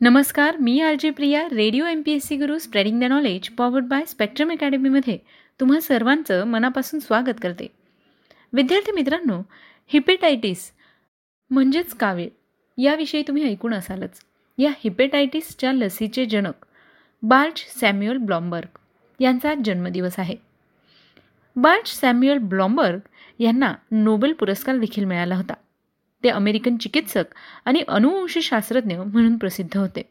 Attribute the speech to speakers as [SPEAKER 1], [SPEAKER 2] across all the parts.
[SPEAKER 1] नमस्कार मी R J Priya radio M P S C Guru spreading the knowledge powered by Spectrum अकॅडमीमध्ये तुम्हा सर्वांचं मनापासून स्वागत करते. विद्यार्थी मित्रांनो हिपेटायटिस म्हणजेच कावीळ याविषयी तुम्ही ऐकून असालच. या हिपेटायटिसच्या लसीचे जनक बार्च सॅम्युअल ब्लॉम्बर्ग यांचा आज जन्मदिवस आहे. बार्च सॅम्युअल ब्लॉम्बर्ग यांना नोबेल पुरस्कार देखील मिळाला होता. ते अमेरिकन चिकित्सक आणि अनुवंशशास्त्रज्ञ म्हणून प्रसिद्ध होते.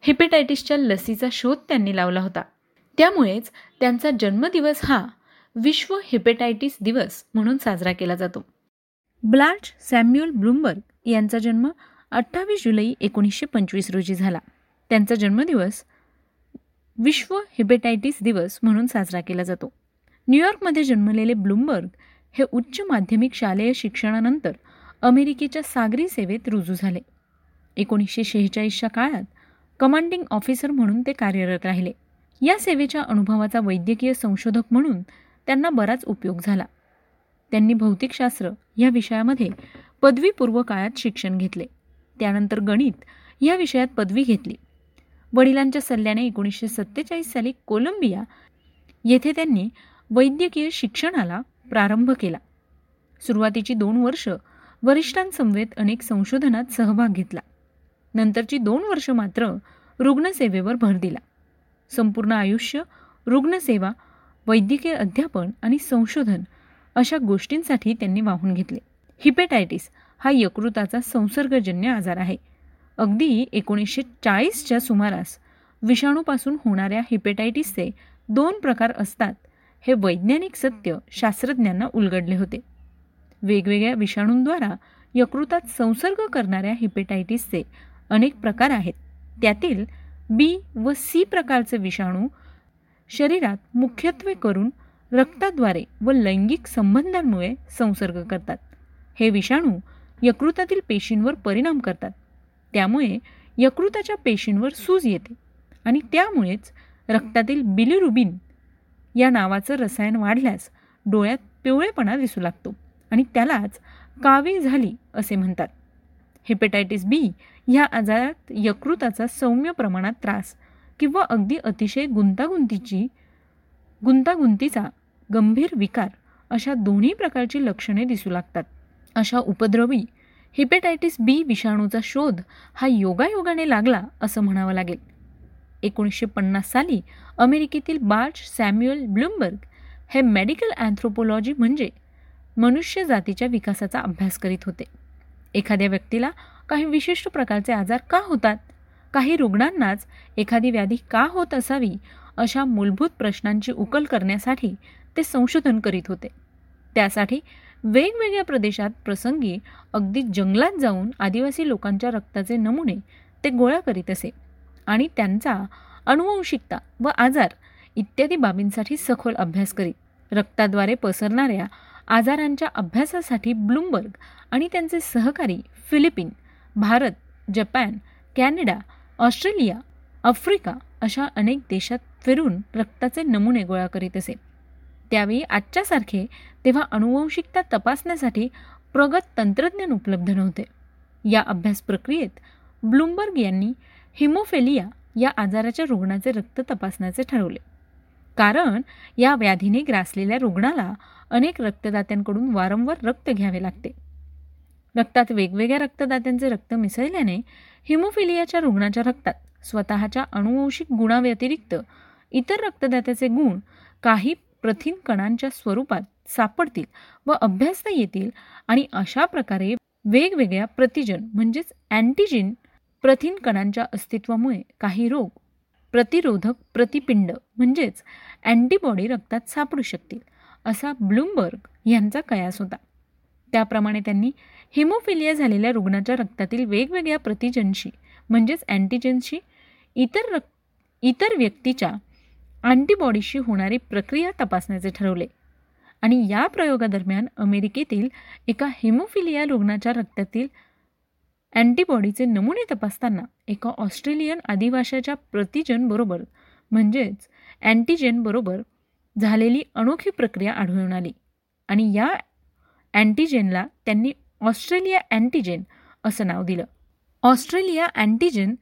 [SPEAKER 1] हिपेटायटिसच्या लसीचा शोध त्यांनी लावला होता. त्यामुळेच त्यांचा जन्मदिवस हा विश्व हिपेटायटिस दिवस म्हणून साजरा केला जातो. ब्लार्च सॅम्युअल ब्लूमबर्ग यांचा जन्म अठ्ठावीस जुलै एकोणीसशे पंचवीस रोजी झाला. त्यांचा जन्मदिवस विश्व हिपेटायटिस दिवस म्हणून साजरा केला जातो. न्यूयॉर्कमध्ये जन्मलेले ब्लूमबर्ग हे उच्च माध्यमिक शालेय शिक्षणानंतर अमेरिकेच्या सागरी सेवेत रुजू झाले. एकोणीसशे शेहेचाळीसच्या काळात कमांडिंग ऑफिसर म्हणून ते कार्यरत राहिले. या सेवेच्या अनुभवाचा वैद्यकीय संशोधक म्हणून त्यांना बराच उपयोग झाला. त्यांनी भौतिकशास्त्र या विषयामध्ये पदवीपूर्व काळात शिक्षण घेतले. त्यानंतर गणित या विषयात पदवी घेतली. वडिलांच्या सल्ल्याने एकोणीसशे सत्तेचाळीस साली कोलंबिया येथे त्यांनी वैद्यकीय शिक्षणाला प्रारंभ केला. सुरुवातीची दोन वर्ष वरिष्ठांसमवेत अनेक संशोधनात सहभाग घेतला. नंतरची दोन वर्ष मात्र रुग्णसेवेवर भर दिला. संपूर्ण आयुष्य रुग्णसेवा वैद्यकीय अध्यापन आणि संशोधन अशा गोष्टींसाठी त्यांनी वाहून घेतले. हिपेटायटिस हा यकृताचा संसर्गजन्य आजार आहे. अगदी एकोणीसशे चाळीसच्या सुमारास विषाणूपासून होणाऱ्या हिपेटायटिसचे दोन प्रकार असतात हे वैज्ञानिक सत्य शास्त्रज्ञांना उलगडले होते. वेगवेगळ्या विषाणूंद्वारा यकृतात संसर्ग करणाऱ्या हिपेटायटिसचे अनेक प्रकार आहेत. त्यातील बी व सी प्रकारचे विषाणू शरीरात मुख्यत्वे करून रक्ताद्वारे व लैंगिक संबंधांमुळे संसर्ग करतात. हे विषाणू यकृतातील पेशींवर परिणाम करतात. त्यामुळे यकृताच्या पेशींवर सूज येते आणि त्यामुळेच रक्तातील बिलिरुबिन या नावाचं रसायन वाढल्यास डोळ्यात पिवळेपणा दिसू लागतो. आणि त्यालाच कावी झाली असे म्हणतात. हेपेटायटिस बी ह्या आजारात यकृताचा सौम्य प्रमाणात त्रास किंवा अगदी अतिशय गुंतागुंतीची गुंतागुंतीचा गंभीर विकार अशा दोन्ही प्रकारची लक्षणे दिसू लागतात. अशा उपद्रवी हिपेटायटिस बी विषाणूचा शोध हा योगायोगाने लागला असं म्हणावं लागेल. एकोणीसशे पन्नास साली अमेरिकेतील बार्च सॅम्युअल ब्लूमबर्ग हे मेडिकल अँथ्रोपोलॉजी म्हणजे मनुष्य जातीच्या विकासाचा अभ्यास करीत होते. एखाद्या व्यक्तीला काही विशिष्ट प्रकारचे आजार का होतात? काही रुग्णांनाच एखादी व्याधी का होत असावी? अशा मूलभूत प्रश्नांची उकल करण्यासाठी ते संशोधन करीत होते. त्यासाठी वेगवेगळ्या प्रदेशात प्रसंगी अगदी जंगलात जाऊन आदिवासी लोकांच्या रक्ताचे नमुने ते गोळा करीत असे आणि त्यांचा अनुवंशिकता व आजार इत्यादी बाबींसाठी सखोल अभ्यास करीत रक्ताद्वारे पसरणाऱ्या आजारांच्या अभ्यासासाठी ब्लूमबर्ग आणि त्यांचे सहकारी Philippine Bharat Japan Canada Australia Africa अशा अनेक देशात फिरून रक्ताचे नमुने गोळा करीत असे. त्यावेळी आजच्यासारखे तेव्हा अनुवंशिकता तपासण्यासाठी प्रगत तंत्रज्ञान उपलब्ध नव्हते. या अभ्यास प्रक्रियेत ब्लूमबर्ग यांनी हिमोफेलिया या आजाराच्या रुग्णाचे रक्त तपासण्याचे ठरवले. कारण या व्याधीने ग्रासलेल्या रुग्णाला अनेक रक्तदात्यांकडून वारंवार रक्त घ्यावे लागते. रक्तात वेगवेगळ्या रक्तदात्यांचे रक्त मिसळल्याने हिमोफिलियाच्या रुग्णाच्या रक्तात स्वतःच्या अनुवंशिक गुणाव्यतिरिक्त इतर रक्तदात्याचे गुण काही प्रथिन कणांच्या स्वरूपात सापडतील व अभ्यासता येतील आणि अशा प्रकारे वेगवेगळ्या प्रतिजन म्हणजेच अँटीजिन प्रथिन कणांच्या अस्तित्वामुळे काही रोग प्रतिरोधक प्रतिपिंड म्हणजेच अँटीबॉडी रक्तात सापडू शकतील असा ब्लूमबर्ग यांचा कयास होता. त्याप्रमाणे त्यांनी हिमोफिलिया झालेल्या रुग्णाच्या रक्तातील वेगवेगळ्या प्रतिजनशी म्हणजेच अँटीजनशी इतर रक् इतर व्यक्तीच्या अँटीबॉडीशी होणारी प्रक्रिया तपासण्याचे ठरवले. आणि या प्रयोगादरम्यान अमेरिकेतील एका हिमोफिलिया रुग्णाच्या रक्तातील अँटीबॉडीचे नमुने तपासताना एका ऑस्ट्रेलियन आदिवाशाच्या प्रतिजनबरोबर म्हणजेच अँटीजेनबरोबर झालेली अनोखी प्रक्रिया आढळून आली. आणि या अँटीजेनला त्यांनी ऑस्ट्रेलिया अँटीजेन असं नाव दिलं. ऑस्ट्रेलिया अँटीजेन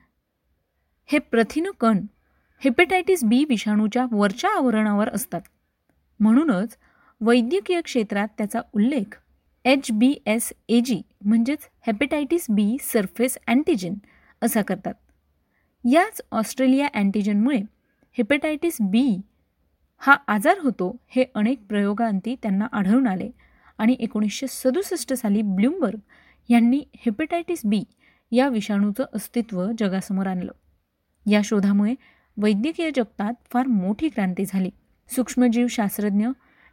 [SPEAKER 1] हे प्रथिन कण हेपेटायटिस बी विषाणूच्या वरच्या आवरणावर असतात. म्हणूनच वैद्यकीय क्षेत्रात त्याचा उल्लेख एच बी एस ए जी म्हणजेच हेपेटायटिस बी सरफेस अँटीजन असा करतात. याच ऑस्ट्रेलिया अँटीजनमुळे हेपेटायटिस बी हा आजार होतो हे अनेक प्रयोगांती त्यांना आढळून आले आणि एकोणीसशे सदुसष्ट साली ब्ल्यूमबर्ग यांनी हेपेटायटिस बी या विषाणूचं अस्तित्व जगासमोर आणलं. या शोधामुळे वैद्यकीय जगतात फार मोठी क्रांती झाली. सूक्ष्मजीवशास्त्रज्ञ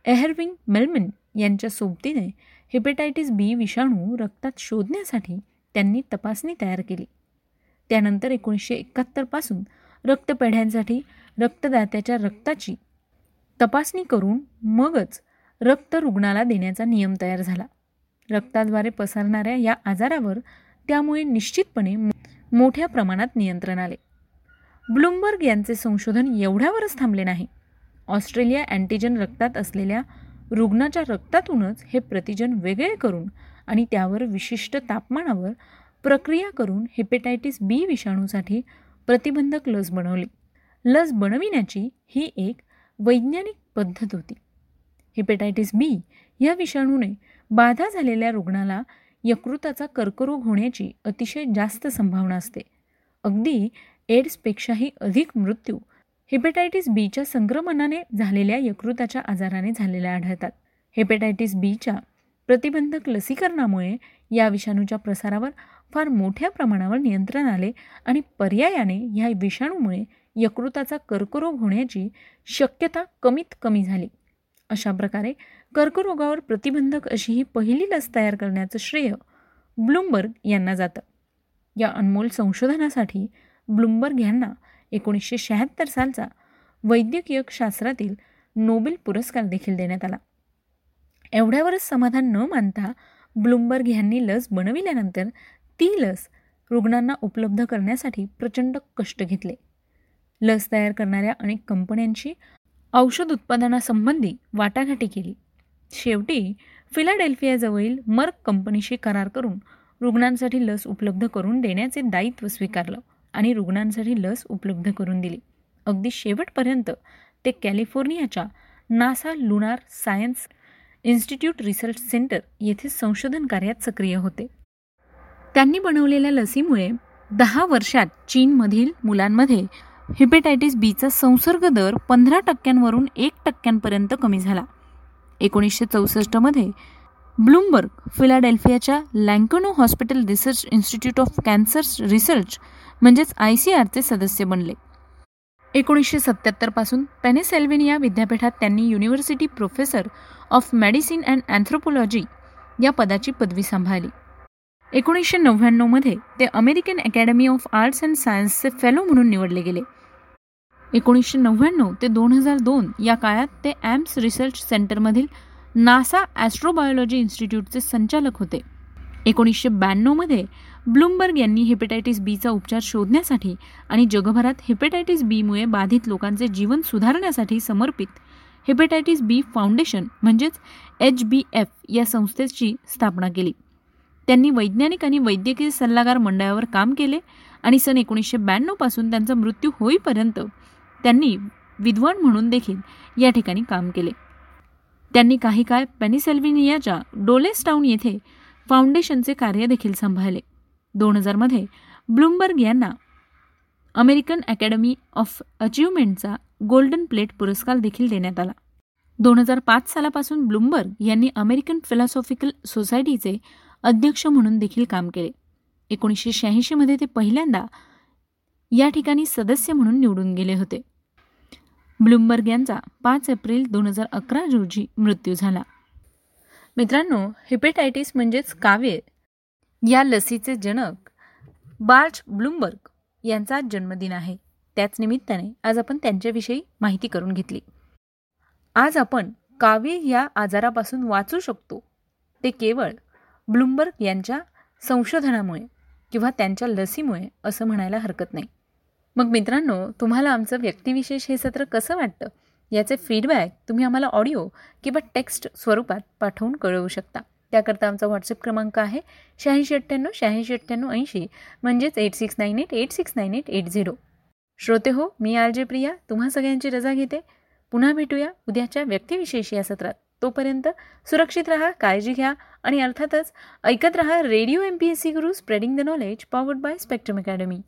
[SPEAKER 1] एहरविंग मेलमिन यांच्या सोबतीने हेपेटायटिस बी विषाणू रक्तात शोधण्यासाठी त्यांनी तपासणी तयार केली. त्यानंतर एकोणीसशे एकाहत्तरपासून रक्तपेढ्यांसाठी रक्तदात्याच्या रक्ताची तपासणी करून मगच रक्त रुग्णाला देण्याचा नियम तयार झाला. रक्ताद्वारे पसरणाऱ्या या आजारावर त्यामुळे निश्चितपणे मोठ्या प्रमाणात नियंत्रण आले. ब्लूमबर्ग यांचे संशोधन एवढ्यावरच थांबले नाही. ऑस्ट्रेलिया अँटीजन रक्तात असलेल्या रुग्णाच्या रक्तातूनच हे प्रतिजन वेगळे करून आणि त्यावर विशिष्ट तापमानावर प्रक्रिया करून हेपेटायटिस बी विषाणूसाठी प्रतिबंधक लस बनवली. लस बनविण्याची ही एक वैज्ञानिक पद्धत होती. हेपेटायटिस बी या विषाणूने बाधा झालेल्या रुग्णाला यकृताचा कर्करोग होण्याची अतिशय जास्त संभावना असते. अगदी एड्सपेक्षाही अधिक मृत्यू हेपेटायटिस बीच्या संक्रमणाने झालेल्या यकृताच्या आजाराने झालेल्या आढळतात. हेपेटायटिस बीच्या प्रतिबंधक लसीकरणामुळे या विषाणूच्या प्रसारावर फार मोठ्या प्रमाणावर नियंत्रण आले आणि पर्यायाने ह्या विषाणूमुळे यकृताचा कर्करोग होण्याची शक्यता कमीत कमी झाली. अशा प्रकारे कर्करोगावर प्रतिबंधक अशी ही पहिली लस तयार करण्याचं श्रेय ब्लूमबर्ग यांना जातं. या अनमोल संशोधनासाठी ब्लूमबर्ग यांना एकोणीसशे शहात्तर सालचा वैद्यकीय शास्त्रातील नोबेल पुरस्कार देखील देण्यात आला. एवढ्यावरच समाधान न मानता ब्लूमबर्ग यांनी लस बनविल्यानंतर ती लस रुग्णांना उपलब्ध करण्यासाठी प्रचंड कष्ट घेतले. लस तयार करणाऱ्या अनेक कंपन्यांशी औषध उत्पादनासंबंधी वाटाघाटी केली. शेवटी फिलाडेल्फियाजवळील मर्क कंपनीशी करार करून रुग्णांसाठी लस उपलब्ध करून देण्याचे दायित्व स्वीकारलं. आणि रुग्णांसाठी लस उपलब्ध करून दिली. अगदी शेवटपर्यंत ते कॅलिफोर्नियाच्या NASA lunar science institute research center येथे संशोधन कार्यात सक्रिय होते. त्यांनी बनवलेल्या लसीमुळे दहा वर्षात चीनमधील मुलांमध्ये हिपेटायटिस बीचा संसर्ग दर पंधरा टक्क्यांवरून एक टक्क्यांपर्यंत कमी झाला. एकोणीसशे चौसष्टमध्ये Bloomberg फिलाडेल्फियाच्या Lankenau hospital research institute of cancer research म्हणजेच आय सी आरचे सदस्य बनले. एकोणीसशे सत्त्याहत्तरपासून पेनेसेल्व्हेनिया विद्यापीठात त्यांनी university professor of medicine and anthropology या पदाची पदवी सांभाळली. एकोणीसशे नव्याण्णवमध्ये ते American academy of arts and सायन्सचे fellow म्हणून निवडले गेले. एकोणीसशे नव्याण्णव ते दोन हजार दोन या काळात ते ॲम्स रिसर्च सेंटरमधील नासा ॲस्ट्रोबायोलॉजी इन्स्टिट्यूटचे संचालक होते. एकोणीसशे ब्याण्णवमध्ये ब्लूमबर्ग यांनी हेपेटायटिस बीचा उपचार शोधण्यासाठी आणि जगभरात हेपेटायटिस बीमुळे बाधित लोकांचे जीवन सुधारण्यासाठी समर्पित हेपेटायटिस बी फाउंडेशन म्हणजेच एच बी एफ या संस्थेची स्थापना केली. त्यांनी वैज्ञानिक आणि वैद्यकीय सल्लागार मंडळावर काम केले आणि सन एकोणीसशे ब्याण्णवपासून त्यांचा मृत्यू होईपर्यंत त्यांनी विद्वान म्हणून देखील या ठिकाणी काम केले. त्यांनी काही काळ पेनिसेल्व्हिनियाच्या डोलेस्टाऊन येथे फाउंडेशनचे कार्य देखील सांभाळले. दोन हजारमध्ये ब्लूमबर्ग यांना अमेरिकन अकॅडमी ऑफ अचिव्हमेंटचा गोल्डन प्लेट पुरस्कार देखील देण्यात आला. दोन हजार पाच सालापासून ब्लूमबर्ग यांनी अमेरिकन फिलॉसॉफिकल सोसायटीचे अध्यक्ष म्हणून देखील काम केले. एकोणीसशे शहाऐंशीमध्ये ते पहिल्यांदा या ठिकाणी सदस्य म्हणून निवडून गेले होते. ब्लूमबर्ग यांचा पाच एप्रिल दोन हजार अकरा रोजी मृत्यू झाला. मित्रांनो हिपेटायटिस म्हणजेच काव्य या लसीचे जनक बार्च ब्लूमबर्ग यांचा जन्मदिन आहे. त्याच निमित्ताने आज आपण त्यांच्याविषयी माहिती करून घेतली. आज आपण काव्य या आजारापासून वाचू शकतो. ते केवळ ब्लूमबर्ग यांच्या संशोधनामुळे किंवा त्यांच्या लसीमुळे असं म्हणायला हरकत नाही. मग मित्रांनो तुम्हाला आमचं व्यक्तिविशेष हे सत्र कसं वाटतं? याचे फीडबॅक तुम्ही आम्हाला ऑडिओ किंवा टेक्स्ट स्वरूपात पाठवून कळवू शकता. त्याकरता आमचा व्हॉट्सअप क्रमांक आहे शहाऐंशी अठ्ठ्याण्णव शहाऐंशी अठ्ठ्याण्णव ऐंशी. म्हणजेच eight six nine eight eight six nine eight eight zero श्रोते हो मी आर जे प्रिया तुम्हा सगळ्यांची रजा घेते. पुन्हा भेटूया उद्याच्या व्यक्तिविशेष या सत्रात. तोपर्यंत सुरक्षित राहा काळजी घ्या आणि अर्थातच ऐकत राहा radio M P S C Guru spreading the knowledge powered by Spectrum academy